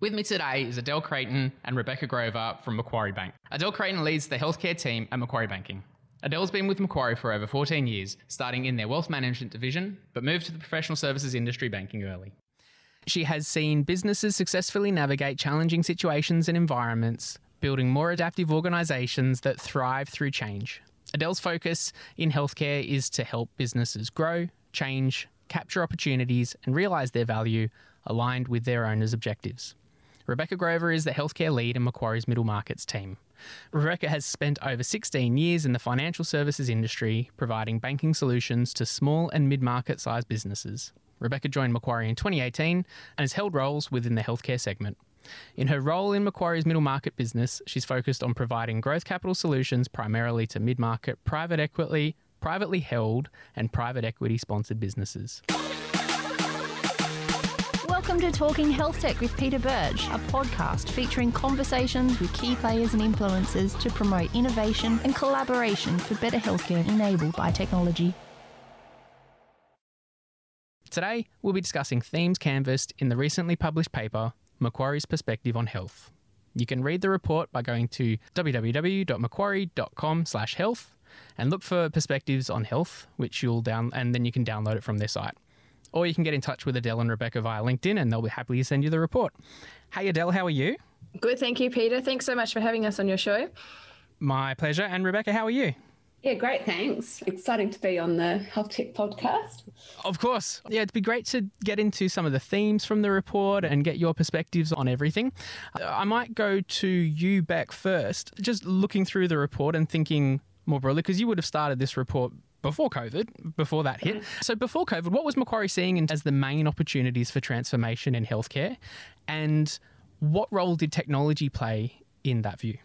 With me today is Adele Creighton and Rebecca Grover from Macquarie Bank. Adele Creighton leads the healthcare team at Macquarie Banking. Adele's been with Macquarie for over 14 years, starting in their wealth management division, but moved to the professional services industry banking early. She has seen businesses successfully navigate challenging situations and environments, building more adaptive organisations that thrive through change. Adele's focus in healthcare is to help businesses grow, change, capture opportunities, and realise their value aligned with their owners' objectives. Rebecca Grover is the healthcare lead in Macquarie's middle markets team. Rebecca has spent over 16 years in the financial services industry, providing banking solutions to small and mid market sized businesses. Rebecca joined Macquarie in 2018 and has held roles within the healthcare segment. In her role in Macquarie's middle market business, she's focused on providing growth capital solutions primarily to mid market private equity, privately held, and private equity sponsored businesses. Welcome to Talking Health Tech with Peter Birch, a podcast featuring conversations with key players and influencers to promote innovation and collaboration for better healthcare enabled by technology. Today, we'll be discussing themes canvassed in the recently published paper, Macquarie's Perspective on Health. You can read the report by going to www.macquarie.com/health and look for perspectives on health, which you'll down and then you can download it from their site or you can get in touch with Adele and Rebecca via LinkedIn and they'll be happy to send you the report. Hey, Adele, how are you? Good, thank you, Peter. Thanks so much for having us on your show. My pleasure. And Rebecca, how are you? Yeah, great. Thanks. Exciting to be on the Health Tech podcast. Of course. Yeah, it'd be great to get into some of the themes from the report and get your perspectives on everything. I might go to you Beck first, just looking through the report and thinking more broadly, because you would have started this report before COVID, before that hit. Mm. So, before COVID, what was Macquarie seeing as the main opportunities for transformation in healthcare? And what role did technology play in that view?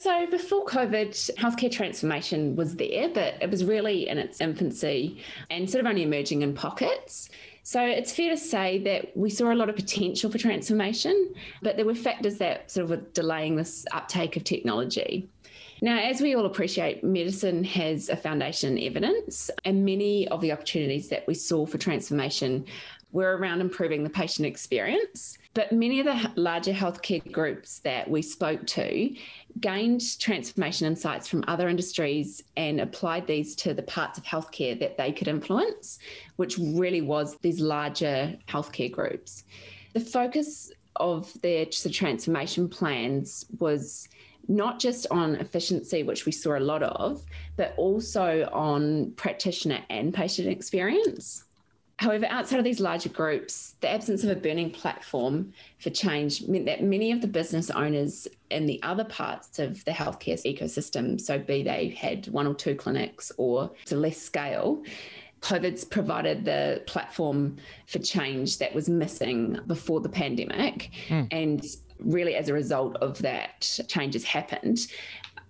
So, before COVID, healthcare transformation was there, but it was really in its infancy and sort of only emerging in pockets. So, it's fair to say that we saw a lot of potential for transformation, but there were factors that sort of were delaying this uptake of technology. Now, as we all appreciate, medicine has a foundation in evidence, and many of the opportunities that we saw for transformation were around improving the patient experience. But many of the larger healthcare groups that we spoke to gained transformation insights from other industries and applied these to the parts of healthcare that they could influence, which really was these larger healthcare groups. The focus of their transformation plans was not just on efficiency, which we saw a lot of, but also on practitioner and patient experience. However, outside of these larger groups, the absence of a burning platform for change meant that many of the business owners in the other parts of the healthcare ecosystem, so be they had one or two clinics or to less scale, COVID's provided the platform for change that was missing before the pandemic. Mm. And really as a result of that changes happened.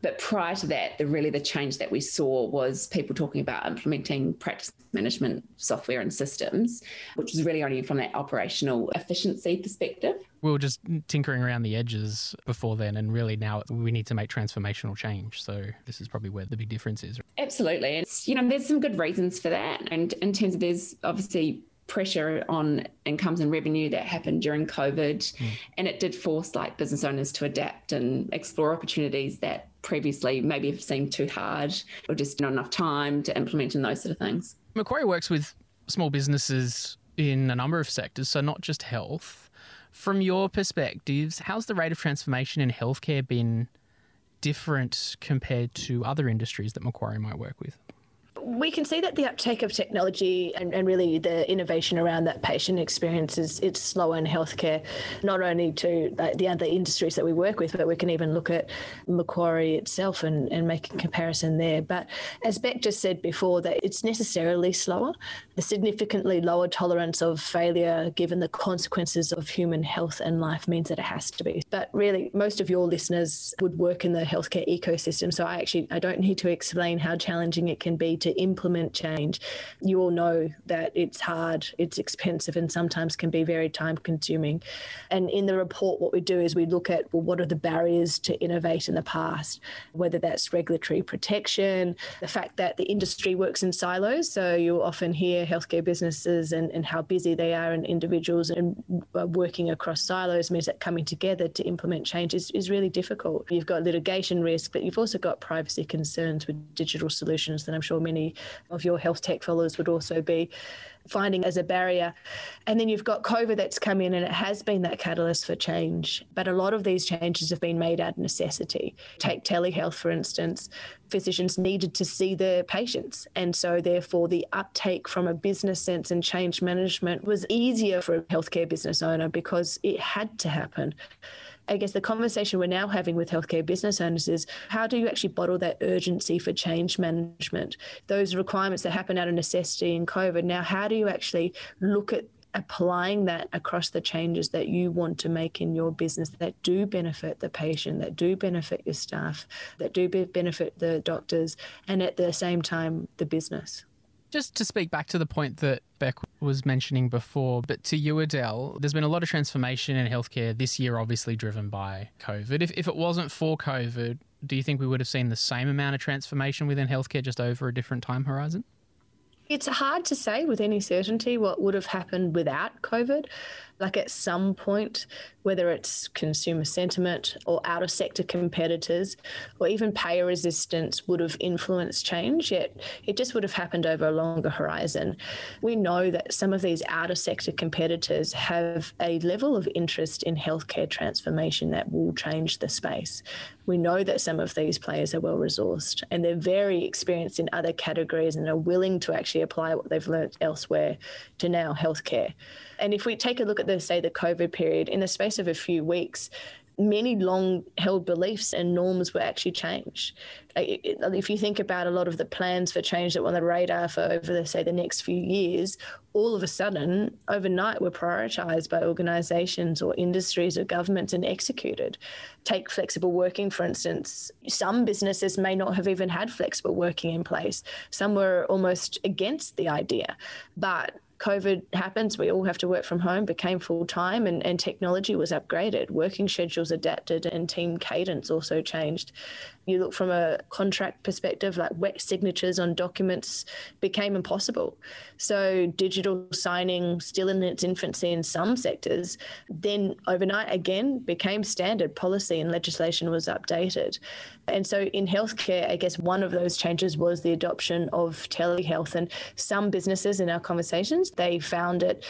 But prior to that the really the change that we saw was people talking about implementing practice management software and systems which was really only from that operational efficiency perspective. We were just tinkering around the edges before then and really now we need to make transformational change. So this is probably where the big difference is. Absolutely. And you know there's some good reasons for that. And in terms of there's obviously pressure on incomes and revenue that happened during COVID. Mm. And it did force like business owners to adapt and explore opportunities that previously maybe have seemed too hard or just not enough time to implement and those sort of things. Macquarie works with small businesses in a number of sectors, so not just health. From your perspectives, how's the rate of transformation in healthcare been different compared to other industries that Macquarie might work with? We can see that the uptake of technology and, and, really the innovation around that patient experience is it's slower in healthcare, not only to the other industries that we work with, but we can even look at Macquarie itself and, and make a comparison there. But as Beck just said before, that it's necessarily slower. The significantly lower tolerance of failure, given the consequences of human health and life, means that it has to be. But really, most of your listeners would work in the healthcare ecosystem, so I actually I don't need to explain how challenging it can be to implement change. You all know that it's hard, it's expensive, and sometimes can be very time consuming. And in the report, what we do is we look at well, what are the barriers to innovate in the past, whether that's regulatory protection, the fact that the industry works in silos. So you often hear healthcare businesses and, and how busy they are, and individuals and uh, working across silos means that coming together to implement change is, is really difficult. You've got litigation risk, but you've also got privacy concerns with digital solutions that I'm sure many of your health tech fellows would also be finding as a barrier. And then you've got COVID that's come in and it has been that catalyst for change. But a lot of these changes have been made out of necessity. Take telehealth, for instance. Physicians needed to see their patients. And so, therefore, the uptake from a business sense and change management was easier for a healthcare business owner because it had to happen. I guess the conversation we're now having with healthcare business owners is how do you actually bottle that urgency for change management? Those requirements that happen out of necessity in COVID. Now, how do you actually look at applying that across the changes that you want to make in your business that do benefit the patient, that do benefit your staff, that do benefit the doctors, and at the same time, the business? Just to speak back to the point that Beck was mentioning before, but to you, Adele, there's been a lot of transformation in healthcare this year, obviously driven by COVID. If, if it wasn't for COVID, do you think we would have seen the same amount of transformation within healthcare just over a different time horizon? It's hard to say with any certainty what would have happened without COVID. Like at some point, whether it's consumer sentiment or out of sector competitors or even payer resistance would have influenced change, yet it just would have happened over a longer horizon. We know that some of these out of sector competitors have a level of interest in healthcare transformation that will change the space. We know that some of these players are well resourced and they're very experienced in other categories and are willing to actually apply what they've learnt elsewhere to now healthcare. And if we take a look at the, say, the COVID period, in the space of a few weeks, many long held beliefs and norms were actually changed. If you think about a lot of the plans for change that were on the radar for over, the, say, the next few years, all of a sudden, overnight, were prioritized by organizations or industries or governments and executed. Take flexible working, for instance. Some businesses may not have even had flexible working in place, some were almost against the idea. But COVID happens, we all have to work from home, became full time, and, and technology was upgraded. Working schedules adapted, and team cadence also changed. You look from a contract perspective, like wet signatures on documents became impossible. So, digital signing, still in its infancy in some sectors, then overnight again became standard policy and legislation was updated. And so, in healthcare, I guess one of those changes was the adoption of telehealth. And some businesses in our conversations, they found it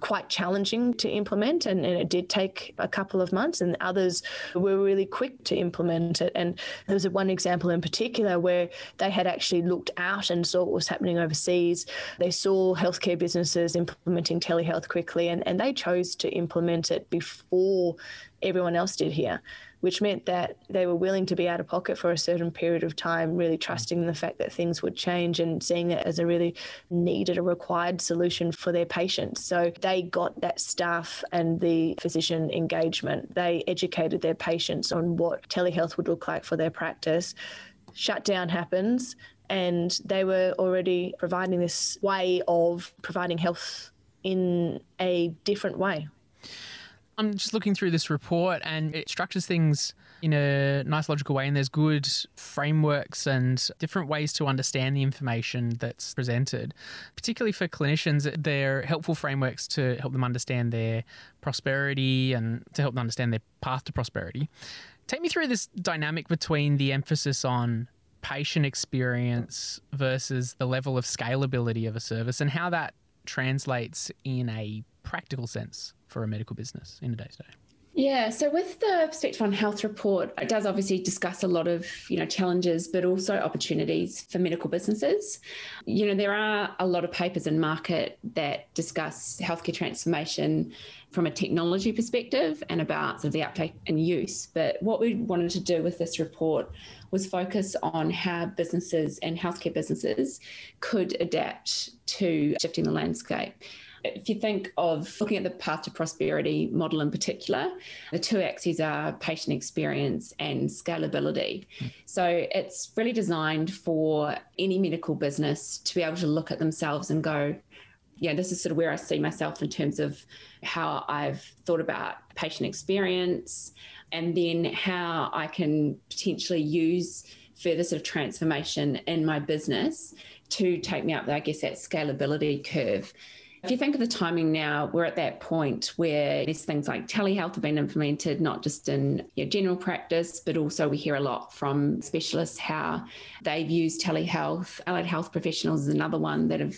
quite challenging to implement and, and, it did take a couple of months and others were really quick to implement it. And there was one example in particular where they had actually looked out and saw what was happening overseas. They saw healthcare businesses implementing telehealth quickly and, and they chose to implement it before everyone else did here which meant that they were willing to be out of pocket for a certain period of time, really mm. trusting in the fact that things would change and seeing it as a really needed, a required solution for their patients. So they got that staff and the physician engagement. They educated their patients on what telehealth would look like for their practice. Shutdown happens, and they were already providing this way of providing health in a different way. I'm just looking through this report and it structures things in a nice logical way and there's good frameworks and different ways to understand the information that's presented. Particularly for clinicians, they're helpful frameworks to help them understand their prosperity and to help them understand their path to prosperity. Take me through this dynamic between the emphasis on patient experience versus the level of scalability of a service and how that translates in a practical sense for a medical business in a day to day? Yeah, so with the Perspective on Health report, it does obviously discuss a lot of, you know, challenges, but also opportunities for medical businesses. You know, there are a lot of papers in market that discuss healthcare transformation from a technology perspective and about sort of the uptake and use. But what we wanted to do with this report was focus on how businesses and healthcare businesses could adapt to shifting the landscape if you think of looking at the path to prosperity model in particular, the two axes are patient experience and scalability. Mm. So it's really designed for any medical business to be able to look at themselves and go, yeah, this is sort of where I see myself in terms of how I've thought about patient experience and then how I can potentially use further sort of transformation in my business to take me up, I guess, that scalability curve. If you think of the timing now, we're at that point where there's things like telehealth have been implemented, not just in general practice, but also we hear a lot from specialists how they've used telehealth. Allied health professionals is another one that have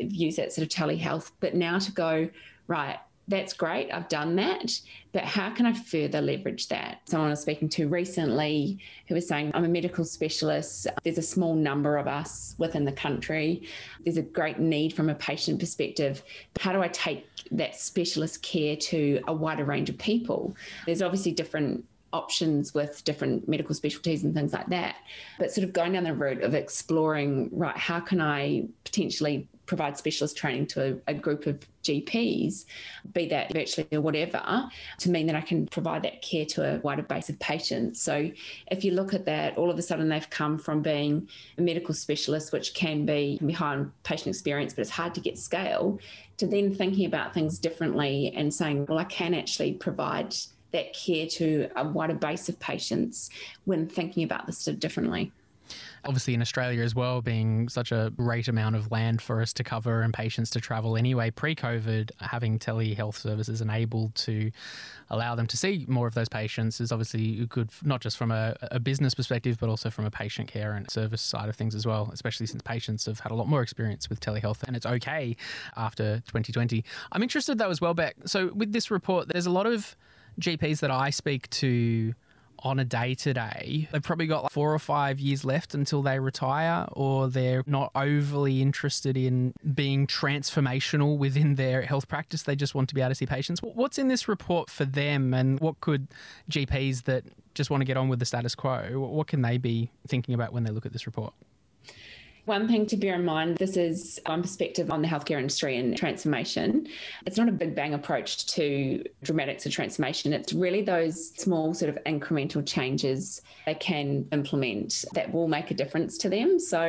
used that sort of telehealth. But now to go, right, that's great. I've done that. But how can I further leverage that? Someone I was speaking to recently who was saying, I'm a medical specialist. There's a small number of us within the country. There's a great need from a patient perspective. How do I take that specialist care to a wider range of people? There's obviously different options with different medical specialties and things like that. But sort of going down the route of exploring, right, how can I potentially provide specialist training to a, a, group of GPs, be that virtually or whatever, to mean that I can provide that care to a wider base of patients. So if you look at that, all of a sudden they've come from being a medical specialist, which can be, can be high on patient experience, but it's hard to get scale, to then thinking about things differently and saying, well, I can actually provide that care to a wider base of patients when thinking about this differently obviously in Australia as well, being such a great amount of land for us to cover and patients to travel anyway, pre COVID, having telehealth services enabled to allow them to see more of those patients is obviously good, not just from a, a, business perspective, but also from a patient care and service side of things as well, especially since patients have had a lot more experience with telehealth and it's okay after 2020. I'm interested though as well, Beck. So with this report, there's a lot of GPs that I speak to on a day to day, they've probably got like four or five years left until they retire, or they're not overly interested in being transformational within their health practice. They just want to be able to see patients. What's in this report for them, and what could GPs that just want to get on with the status quo, what can they be thinking about when they look at this report? One thing to bear in mind this is one perspective on the healthcare industry and transformation. It's not a big bang approach to dramatics of transformation. It's really those small, sort of incremental changes they can implement that will make a difference to them. So,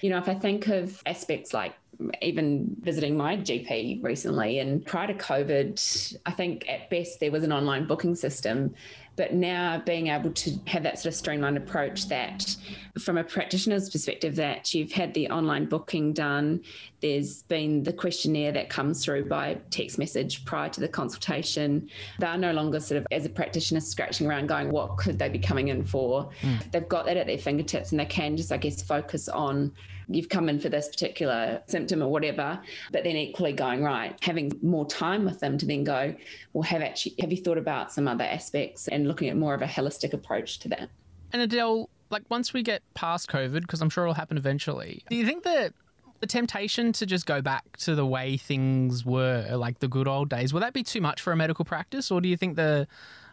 you know, if I think of aspects like even visiting my GP recently. And prior to COVID, I think at best there was an online booking system. But now being able to have that sort of streamlined approach that from a practitioner's perspective, that you've had the online booking done, there's been the questionnaire that comes through by text message prior to the consultation. They're no longer sort of as a practitioner scratching around going, what could they be coming in for? Mm. They've got that at their fingertips and they can just, I guess, focus on you've come in for this particular symptom or whatever, but then equally going, right, having more time with them to then go, well, have actually have you thought about some other aspects and looking at more of a holistic approach to that? And Adele, like once we get past COVID, because I'm sure it'll happen eventually, do you think that the temptation to just go back to the way things were, like the good old days, will that be too much for a medical practice, or do you think the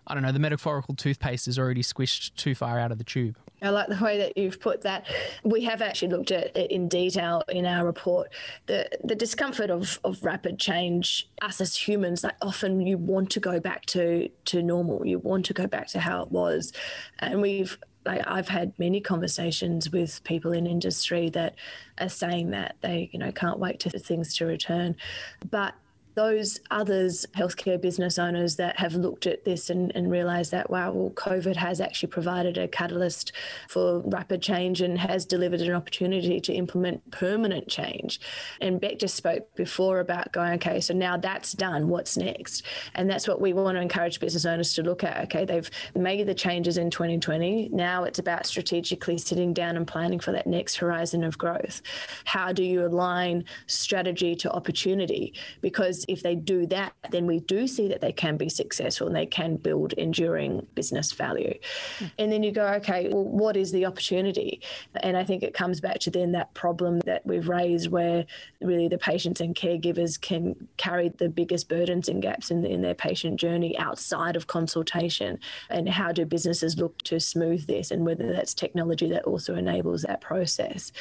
I don't know, the metaphorical toothpaste is already squished too far out of the tube. I like the way that you've put that. We have actually looked at it in detail in our report. The the discomfort of, of rapid change, us as humans, like often you want to go back to to normal. You want to go back to how it was. And we've like I've had many conversations with people in industry that are saying that they, you know, can't wait for things to return. But those others, healthcare business owners that have looked at this and, and realised that, wow, well, COVID has actually provided a catalyst for rapid change and has delivered an opportunity to implement permanent change. And Beck just spoke before about going, okay, so now that's done, what's next? And that's what we want to encourage business owners to look at. Okay, they've made the changes in 2020. Now it's about strategically sitting down and planning for that next horizon of growth. How do you align strategy to opportunity? Because if they do that, then we do see that they can be successful and they can build enduring business value. Mm. And then you go, okay, well, what is the opportunity? And I think it comes back to then that problem that we've raised where really the patients and caregivers can carry the biggest burdens and gaps in, in their patient journey outside of consultation. And how do businesses look to smooth this and whether that's technology that also enables that process.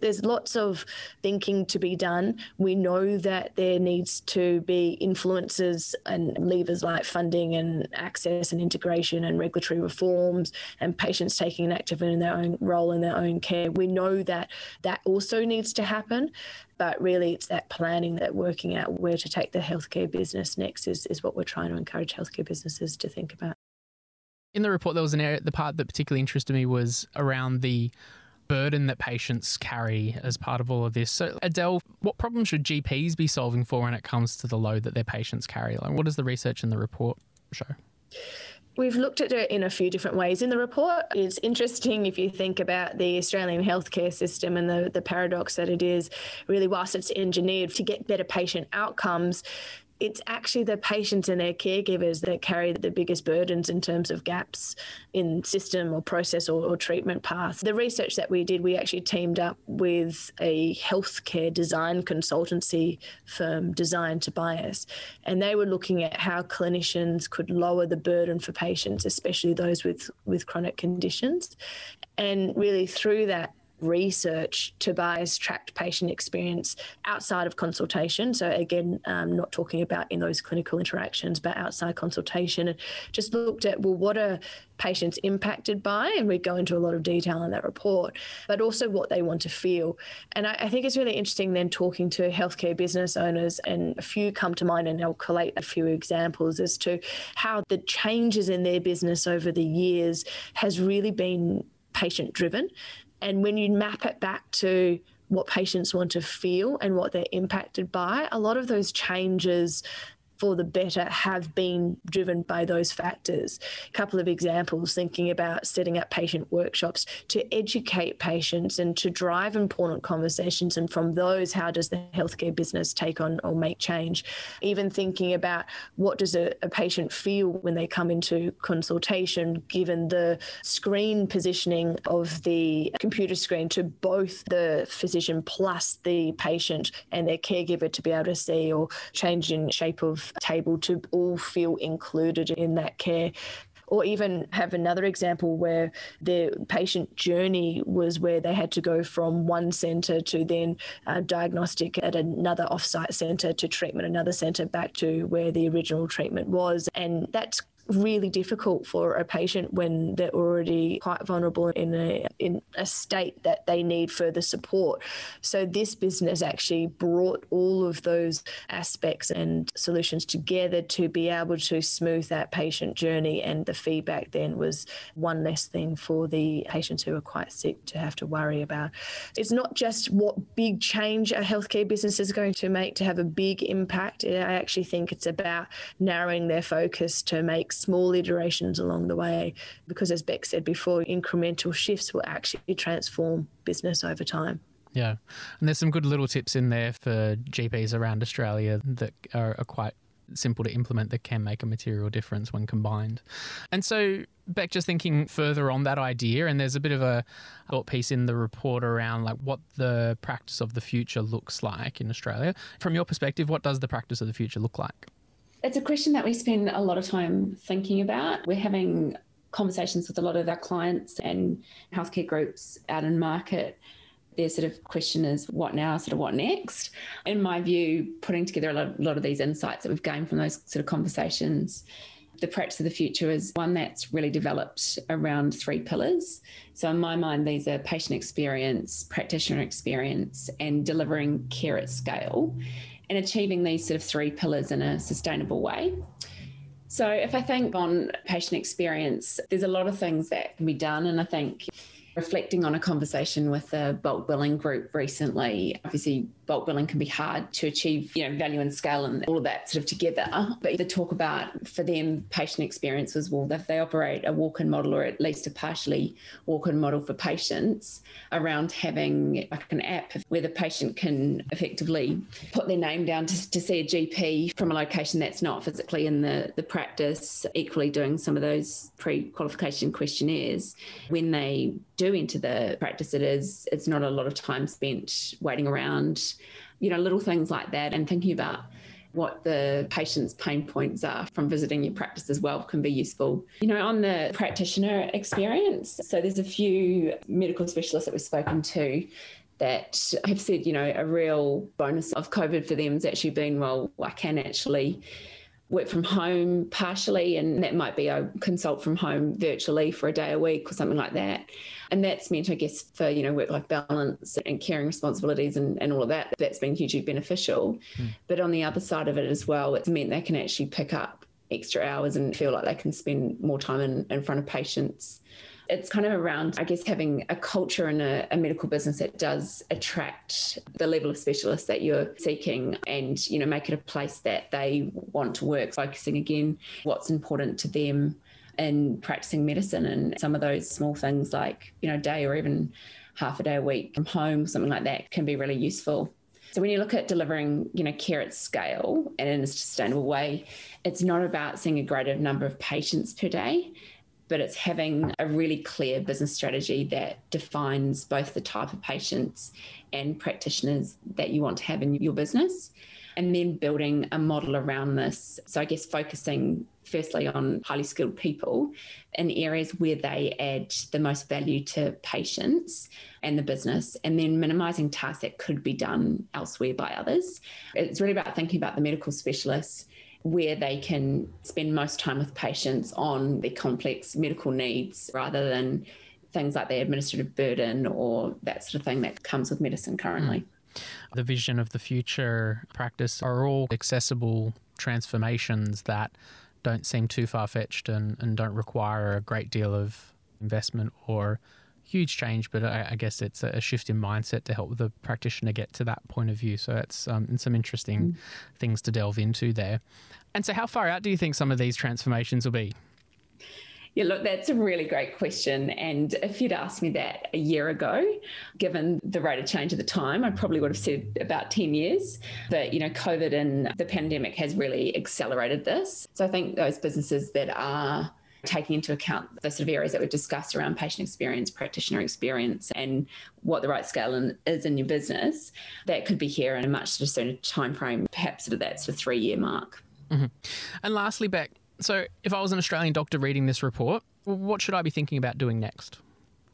There's lots of thinking to be done. We know that there needs to be influences and levers like funding and access and integration and regulatory reforms and patients taking an active in their own role in their own care. We know that that also needs to happen but really it's that planning that working out where to take the healthcare business next is, is what we're trying to encourage healthcare businesses to think about in the report there was an area the part that particularly interested me was around the burden that patients carry as part of all of this. So, Adele, what problems should GPs be solving for when it comes to the load that their patients carry? Like, what does the research in the report show? We've looked at it in a few different ways in the report. It's interesting if you think about the Australian healthcare system and the, the paradox that it is really, whilst it's engineered to get better patient outcomes, it's actually the patients and their caregivers that carry the biggest burdens in terms of gaps in system or process or, or, treatment path. The research that we did, we actually teamed up with a healthcare design consultancy firm, Design Tobias, and they were looking at how clinicians could lower the burden for patients, especially those with, with chronic conditions. And really, through that research Tobias tracked patient experience outside of consultation. So, again, um, not talking about in those clinical interactions, but outside consultation, and just looked at, well, what are patients impacted by? And we go into a lot of detail in that report, but also what they want to feel. And I, I think it's really interesting then talking to healthcare business owners, and a few come to mind, and I'll collate a few examples as to how the changes in their business over the years has really been patient driven and when you map it back to what patients want to feel and what they're impacted by, a lot of those changes for the better have been driven by those factors. A couple of examples thinking about setting up patient workshops to educate patients and to drive important conversations. And from those, how does the healthcare business take on or make change? Even thinking about what does a, a patient feel when they come into consultation, given the screen positioning of the computer screen to both the physician plus the patient and their caregiver to be able to see or change in shape of table to all feel included in that care. Or even have another example where the patient journey was where they had to go from one centre to then uh, diagnostic at another offsite centre to treatment another centre back to where the original treatment was. And that's really difficult for a patient when they're already quite vulnerable in a in a state that they need further support. So this business actually brought all of those aspects and solutions together to be able to smooth that patient journey and the feedback then was one less thing for the patients who are quite sick to have to worry about. It's not just what big change a healthcare business is going to make to have a big impact. I actually think it's about narrowing their focus to make small iterations along the way because as Beck said before, incremental shifts will actually transform business over time. Yeah. And there's some good little tips in there for GPs around Australia that are, are quite simple to implement that can make a material difference when combined. And so, Beck, just thinking further on that idea, and there's a bit of a thought piece in the report around like what the practice of the future looks like in Australia. From your perspective, what does the practice of the future look like? It's a question that we spend a lot of time thinking about. We're having conversations with a lot of our clients and healthcare groups out in market their sort of question is what now, sort of what next. In my view, putting together a lot, a lot, of these insights that we've gained from those sort of conversations, the practice of the future is one that's really developed around three pillars. So, in my mind, these are patient experience, practitioner experience, and delivering care at scale and achieving these sort of three pillars in a sustainable way. So, if I think on patient experience, there's a lot of things that can be done. And I think reflecting on a conversation with the bulk billing group recently, obviously bulk billing can be hard to achieve, you know, value and scale and all of that sort of together. But the talk about for them patient experience was well, if they operate a walk-in model or at least a partially walk-in model for patients around having like an app where the patient can effectively put their name down to, to see a GP from a location that's not physically in the, the practice, equally doing some of those pre-qualification questionnaires when they do enter the practice it is it's not a lot of time spent waiting around you know, little things like that, and thinking about what the patient's pain points are from visiting your practice as well can be useful. You know, on the practitioner experience, so there's a few medical specialists that we've spoken to that have said, you know, a real bonus of COVID for them has actually been, well, I can actually work from home partially, and that might be I consult from home virtually for a day a week or something like that. And that's meant, I guess, for you know work life balance and caring responsibilities and, and all of that. That's been hugely beneficial. Mm. But on the other side of it as well, it's meant they can actually pick up extra hours and feel like they can spend more time in, in front of patients it's kind of around, I guess, having a culture and a, a, medical business that does attract the level of specialists that you're seeking and, you know, make it a place that they want to work, focusing again what's important to them in practicing medicine and some of those small things like, you know, day or even half a day a week from home, something like that can be really useful. So when you look at delivering, you know, care at scale and in a sustainable way, it's not about seeing a greater number of patients per day but it's having a really clear business strategy that defines both the type of patients and practitioners that you want to have in your business. And then building a model around this. So, I guess focusing firstly on highly skilled people in areas where they add the most value to patients and the business, and then minimizing tasks that could be done elsewhere by others. It's really about thinking about the medical specialists where they can spend most time with patients on their complex medical needs rather than things like the administrative burden or that sort of thing that comes with medicine currently. Mm. The vision of the future practice are all accessible transformations that don't seem too far fetched and, and don't require a great deal of investment or huge change, but I, I, guess it's a shift in mindset to help the practitioner get to that point of view. So it's um, some interesting mm. things to delve into there. And so, how far out do you think some of these transformations will be? Yeah, look, that's a really great question. And if you'd asked me that a year ago, given the rate of change at the time, I probably would have said about 10 years. But, you know, COVID and the pandemic has really accelerated this. So I think those businesses that are taking into account the sort of areas that we've discussed around patient experience, practitioner experience, and what the right scale in, is in your business, that could be here in a much sort of sooner time frame, perhaps of that sort of three year mark. Mm-hmm. And lastly, Beck, so if I was an Australian doctor reading this report, what should I be thinking about doing next?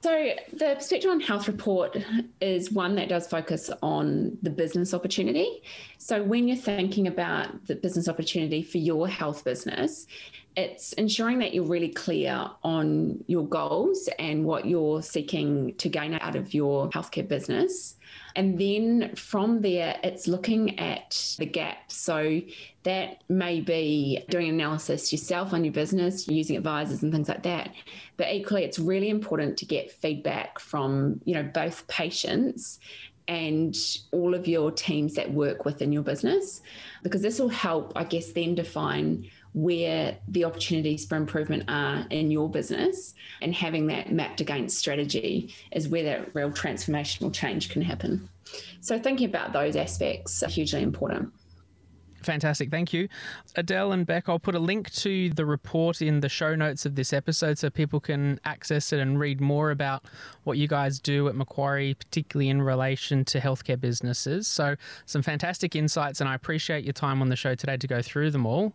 So, the Perspective on Health report is one that does focus on the business opportunity. So, when you're thinking about the business opportunity for your health business, it's ensuring that you're really clear on your goals and what you're seeking to gain out of your healthcare business. And then from there, it's looking at the gaps. So that may be doing analysis yourself on your business, using advisors and things like that. But equally, it's really important to get feedback from, you know, both patients and all of your teams that work within your business, because this will help, I guess, then define where the opportunities for improvement are in your business and having that mapped against strategy is where that real transformational change can happen. So, thinking about those aspects are hugely important. Fantastic. Thank you. Adele and Beck, I'll put a link to the report in the show notes of this episode so people can access it and read more about what you guys do at Macquarie, particularly in relation to healthcare businesses. So, some fantastic insights, and I appreciate your time on the show today to go through them all.